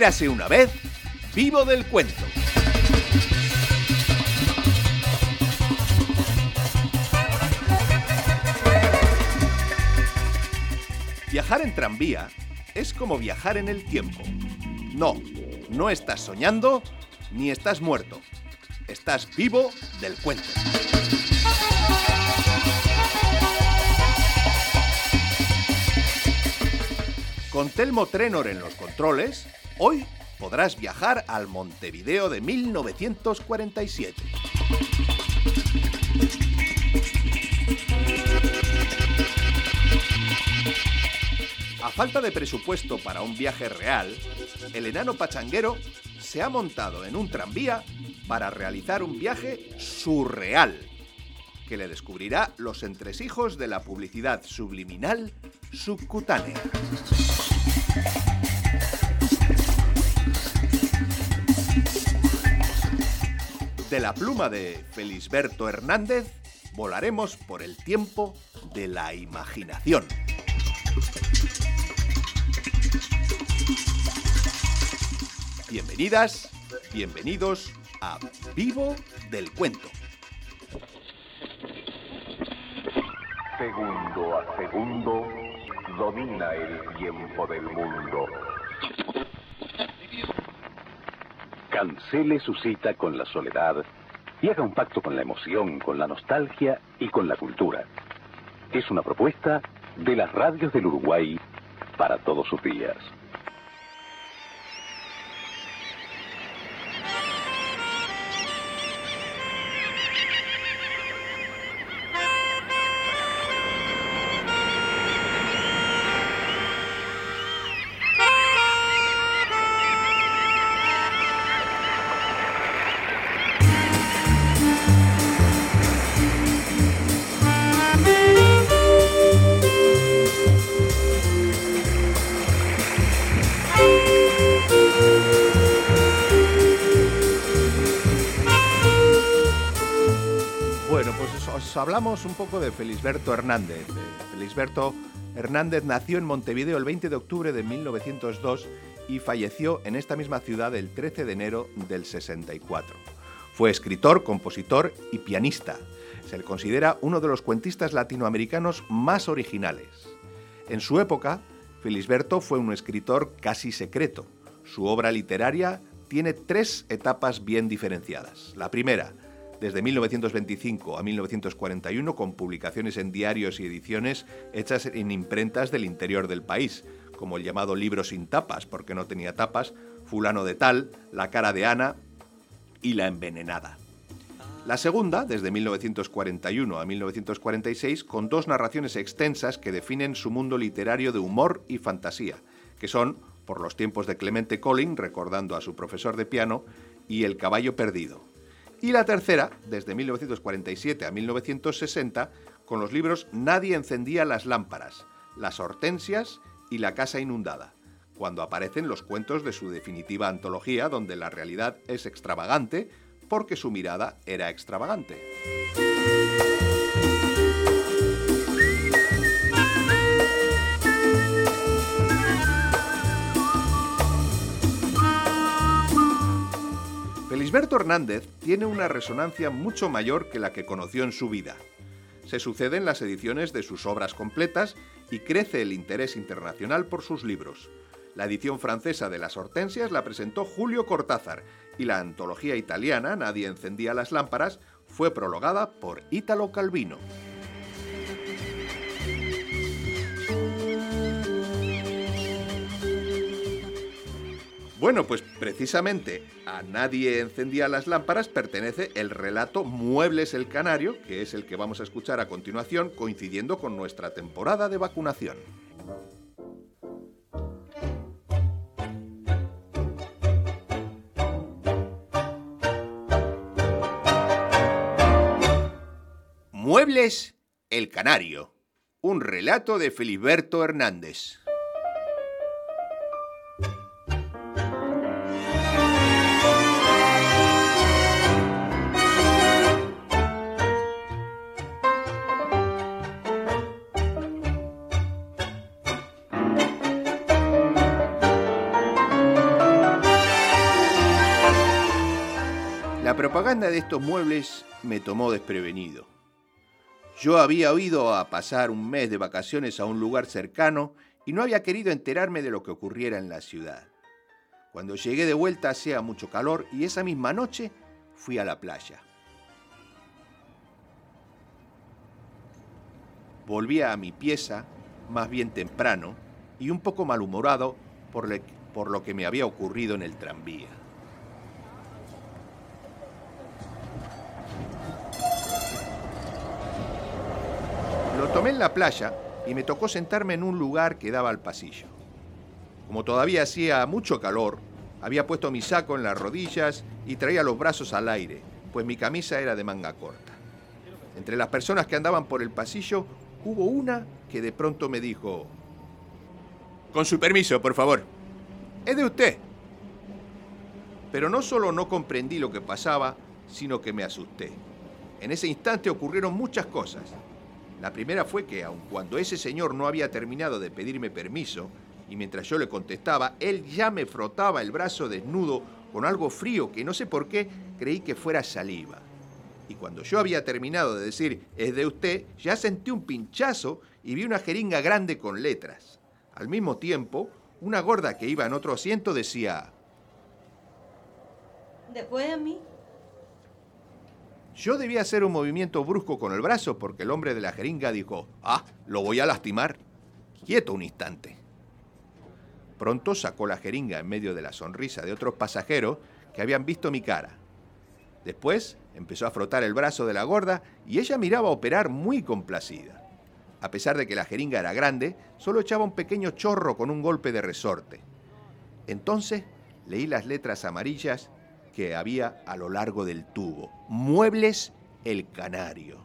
Érase una vez vivo del cuento. Viajar en tranvía es como viajar en el tiempo. No, no estás soñando ni estás muerto. Estás vivo del cuento. Con Telmo Trenor en los controles, hoy podrás viajar al Montevideo de 1947. A falta de presupuesto para un viaje real, el enano pachanguero se ha montado en un tranvía para realizar un viaje surreal que le descubrirá los entresijos de la publicidad subliminal subcutánea. De la pluma de Felisberto Hernández volaremos por el tiempo de la imaginación. Bienvenidas, bienvenidos a Vivo del Cuento. Segundo a segundo, domina el tiempo del mundo. Cancele su cita con la soledad y haga un pacto con la emoción, con la nostalgia y con la cultura. Es una propuesta de las radios del Uruguay para todos sus días. Bueno, pues os- os hablamos un poco de Felisberto Hernández. Eh, Felisberto Hernández nació en Montevideo el 20 de octubre de 1902 y falleció en esta misma ciudad el 13 de enero del 64. Fue escritor, compositor y pianista. Se le considera uno de los cuentistas latinoamericanos más originales. En su época, Felisberto fue un escritor casi secreto. Su obra literaria tiene tres etapas bien diferenciadas. La primera, desde 1925 a 1941, con publicaciones en diarios y ediciones hechas en imprentas del interior del país, como el llamado libro sin tapas, porque no tenía tapas, Fulano de Tal, La cara de Ana y La envenenada. La segunda, desde 1941 a 1946, con dos narraciones extensas que definen su mundo literario de humor y fantasía, que son Por los tiempos de Clemente Collin, recordando a su profesor de piano, y El caballo perdido. Y la tercera, desde 1947 a 1960, con los libros Nadie encendía las lámparas, Las hortensias y La casa inundada, cuando aparecen los cuentos de su definitiva antología donde la realidad es extravagante porque su mirada era extravagante. Hernández tiene una resonancia mucho mayor que la que conoció en su vida. Se suceden las ediciones de sus obras completas y crece el interés internacional por sus libros. La edición francesa de Las Hortensias la presentó Julio Cortázar y la antología italiana Nadie encendía las lámparas fue prologada por Ítalo Calvino. Bueno, pues precisamente a Nadie encendía las lámparas pertenece el relato Muebles el Canario, que es el que vamos a escuchar a continuación, coincidiendo con nuestra temporada de vacunación. Muebles el Canario, un relato de Filiberto Hernández. Propaganda de estos muebles me tomó desprevenido. Yo había oído a pasar un mes de vacaciones a un lugar cercano y no había querido enterarme de lo que ocurriera en la ciudad. Cuando llegué de vuelta hacía mucho calor y esa misma noche fui a la playa. Volví a mi pieza, más bien temprano, y un poco malhumorado por, por lo que me había ocurrido en el tranvía. Lo tomé en la playa y me tocó sentarme en un lugar que daba al pasillo. Como todavía hacía mucho calor, había puesto mi saco en las rodillas y traía los brazos al aire, pues mi camisa era de manga corta. Entre las personas que andaban por el pasillo hubo una que de pronto me dijo, con su permiso, por favor, es de usted. Pero no solo no comprendí lo que pasaba, sino que me asusté. En ese instante ocurrieron muchas cosas. La primera fue que, aun cuando ese señor no había terminado de pedirme permiso, y mientras yo le contestaba, él ya me frotaba el brazo desnudo con algo frío que no sé por qué creí que fuera saliva. Y cuando yo había terminado de decir, es de usted, ya sentí un pinchazo y vi una jeringa grande con letras. Al mismo tiempo, una gorda que iba en otro asiento decía, ¿Después de mí? Yo debía hacer un movimiento brusco con el brazo porque el hombre de la jeringa dijo, ah, lo voy a lastimar. Quieto un instante. Pronto sacó la jeringa en medio de la sonrisa de otros pasajeros que habían visto mi cara. Después empezó a frotar el brazo de la gorda y ella miraba operar muy complacida. A pesar de que la jeringa era grande, solo echaba un pequeño chorro con un golpe de resorte. Entonces leí las letras amarillas que había a lo largo del tubo. Muebles El Canario.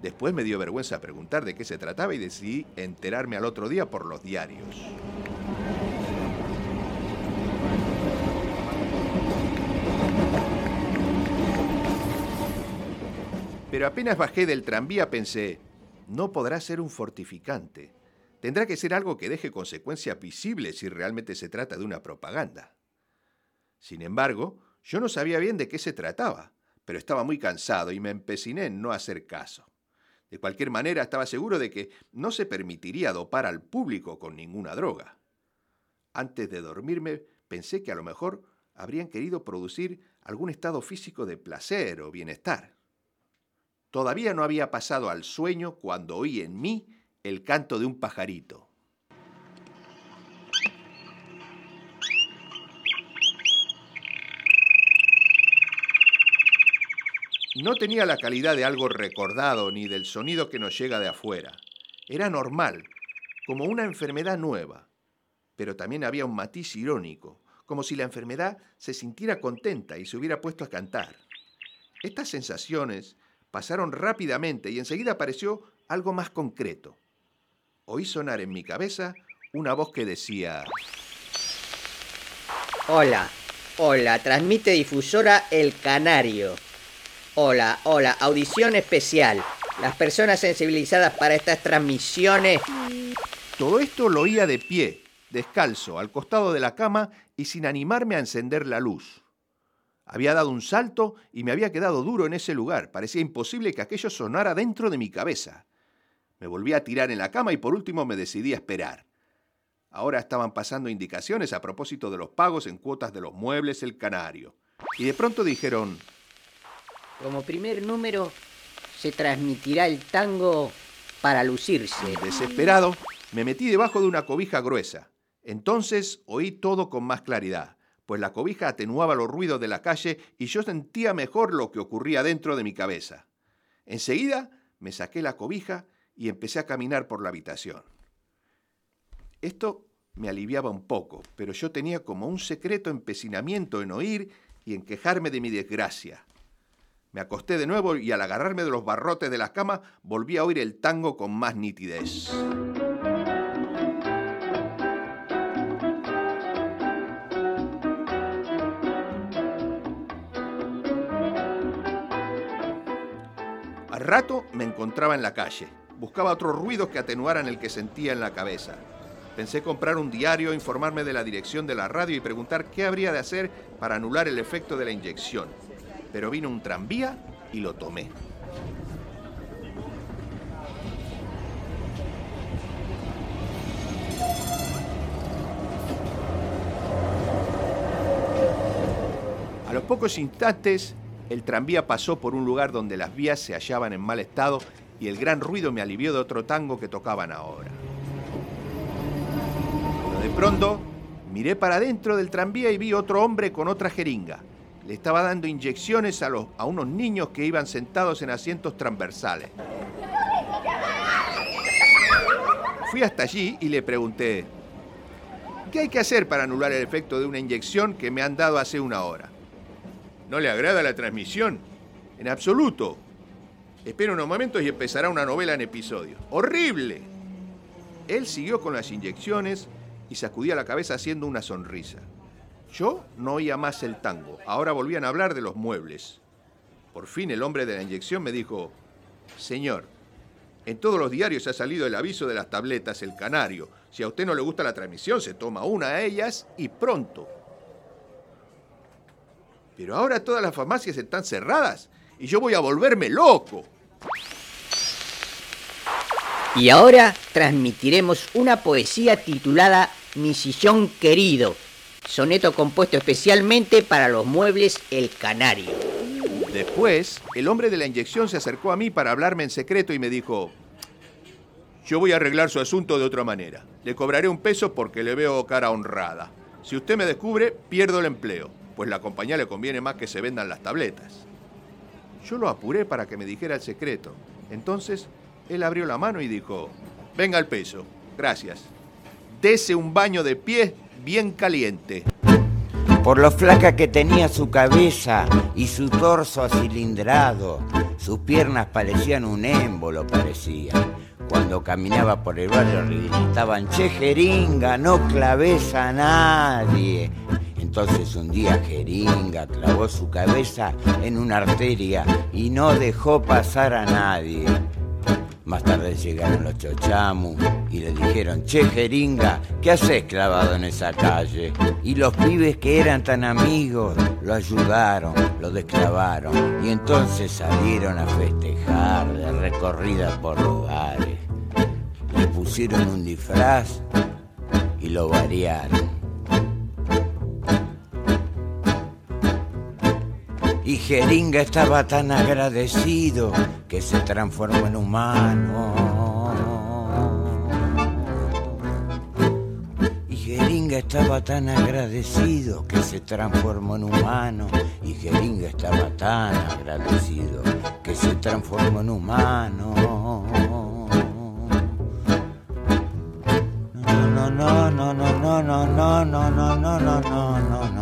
Después me dio vergüenza preguntar de qué se trataba y decidí enterarme al otro día por los diarios. Pero apenas bajé del tranvía pensé, no podrá ser un fortificante. Tendrá que ser algo que deje consecuencias visibles si realmente se trata de una propaganda. Sin embargo, yo no sabía bien de qué se trataba, pero estaba muy cansado y me empeciné en no hacer caso. De cualquier manera, estaba seguro de que no se permitiría dopar al público con ninguna droga. Antes de dormirme, pensé que a lo mejor habrían querido producir algún estado físico de placer o bienestar. Todavía no había pasado al sueño cuando oí en mí el canto de un pajarito. No tenía la calidad de algo recordado ni del sonido que nos llega de afuera. Era normal, como una enfermedad nueva. Pero también había un matiz irónico, como si la enfermedad se sintiera contenta y se hubiera puesto a cantar. Estas sensaciones pasaron rápidamente y enseguida apareció algo más concreto. Oí sonar en mi cabeza una voz que decía... Hola, hola, transmite difusora El Canario. Hola, hola, audición especial. Las personas sensibilizadas para estas transmisiones... Todo esto lo oía de pie, descalzo, al costado de la cama y sin animarme a encender la luz. Había dado un salto y me había quedado duro en ese lugar. Parecía imposible que aquello sonara dentro de mi cabeza. Me volví a tirar en la cama y por último me decidí a esperar. Ahora estaban pasando indicaciones a propósito de los pagos en cuotas de los muebles El Canario. Y de pronto dijeron, como primer número se transmitirá el tango para lucirse. Desesperado, me metí debajo de una cobija gruesa. Entonces oí todo con más claridad, pues la cobija atenuaba los ruidos de la calle y yo sentía mejor lo que ocurría dentro de mi cabeza. Enseguida me saqué la cobija y empecé a caminar por la habitación. Esto me aliviaba un poco, pero yo tenía como un secreto empecinamiento en oír y en quejarme de mi desgracia. Me acosté de nuevo y al agarrarme de los barrotes de la cama volví a oír el tango con más nitidez. Al rato me encontraba en la calle. Buscaba otros ruidos que atenuaran el que sentía en la cabeza. Pensé comprar un diario, informarme de la dirección de la radio y preguntar qué habría de hacer para anular el efecto de la inyección pero vino un tranvía y lo tomé. A los pocos instantes, el tranvía pasó por un lugar donde las vías se hallaban en mal estado y el gran ruido me alivió de otro tango que tocaban ahora. Pero de pronto, miré para adentro del tranvía y vi otro hombre con otra jeringa. Le estaba dando inyecciones a, los, a unos niños que iban sentados en asientos transversales. Fui hasta allí y le pregunté, ¿qué hay que hacer para anular el efecto de una inyección que me han dado hace una hora? ¿No le agrada la transmisión? En absoluto. Espera unos momentos y empezará una novela en episodio. ¡Horrible! Él siguió con las inyecciones y sacudía la cabeza haciendo una sonrisa. Yo no oía más el tango. Ahora volvían a hablar de los muebles. Por fin el hombre de la inyección me dijo, Señor, en todos los diarios ha salido el aviso de las tabletas El Canario. Si a usted no le gusta la transmisión, se toma una de ellas y pronto. Pero ahora todas las farmacias están cerradas y yo voy a volverme loco. Y ahora transmitiremos una poesía titulada Mi sillón querido, soneto compuesto especialmente para los muebles El Canario. Después, el hombre de la inyección se acercó a mí para hablarme en secreto y me dijo, yo voy a arreglar su asunto de otra manera. Le cobraré un peso porque le veo cara honrada. Si usted me descubre, pierdo el empleo, pues la compañía le conviene más que se vendan las tabletas. Yo lo apuré para que me dijera el secreto. Entonces, él abrió la mano y dijo, venga el peso, gracias. Dese un baño de pies bien caliente. Por lo flaca que tenía su cabeza y su torso acilindrado, sus piernas parecían un émbolo, parecían. Cuando caminaba por el barrio gritaban, che jeringa, no claves a nadie. Entonces un día Jeringa clavó su cabeza en una arteria y no dejó pasar a nadie. Más tarde llegaron los chochamus y le dijeron, che jeringa, ¿qué haces clavado en esa calle? Y los pibes que eran tan amigos lo ayudaron, lo desclavaron y entonces salieron a festejar de recorrida por lugares. Le pusieron un disfraz y lo variaron. Y Jeringa estaba tan agradecido que se transformó en humano. Y Jeringa estaba tan agradecido que se transformó en humano. Y Jeringa estaba tan agradecido que se transformó en humano. No, no, no, no, no, no, no,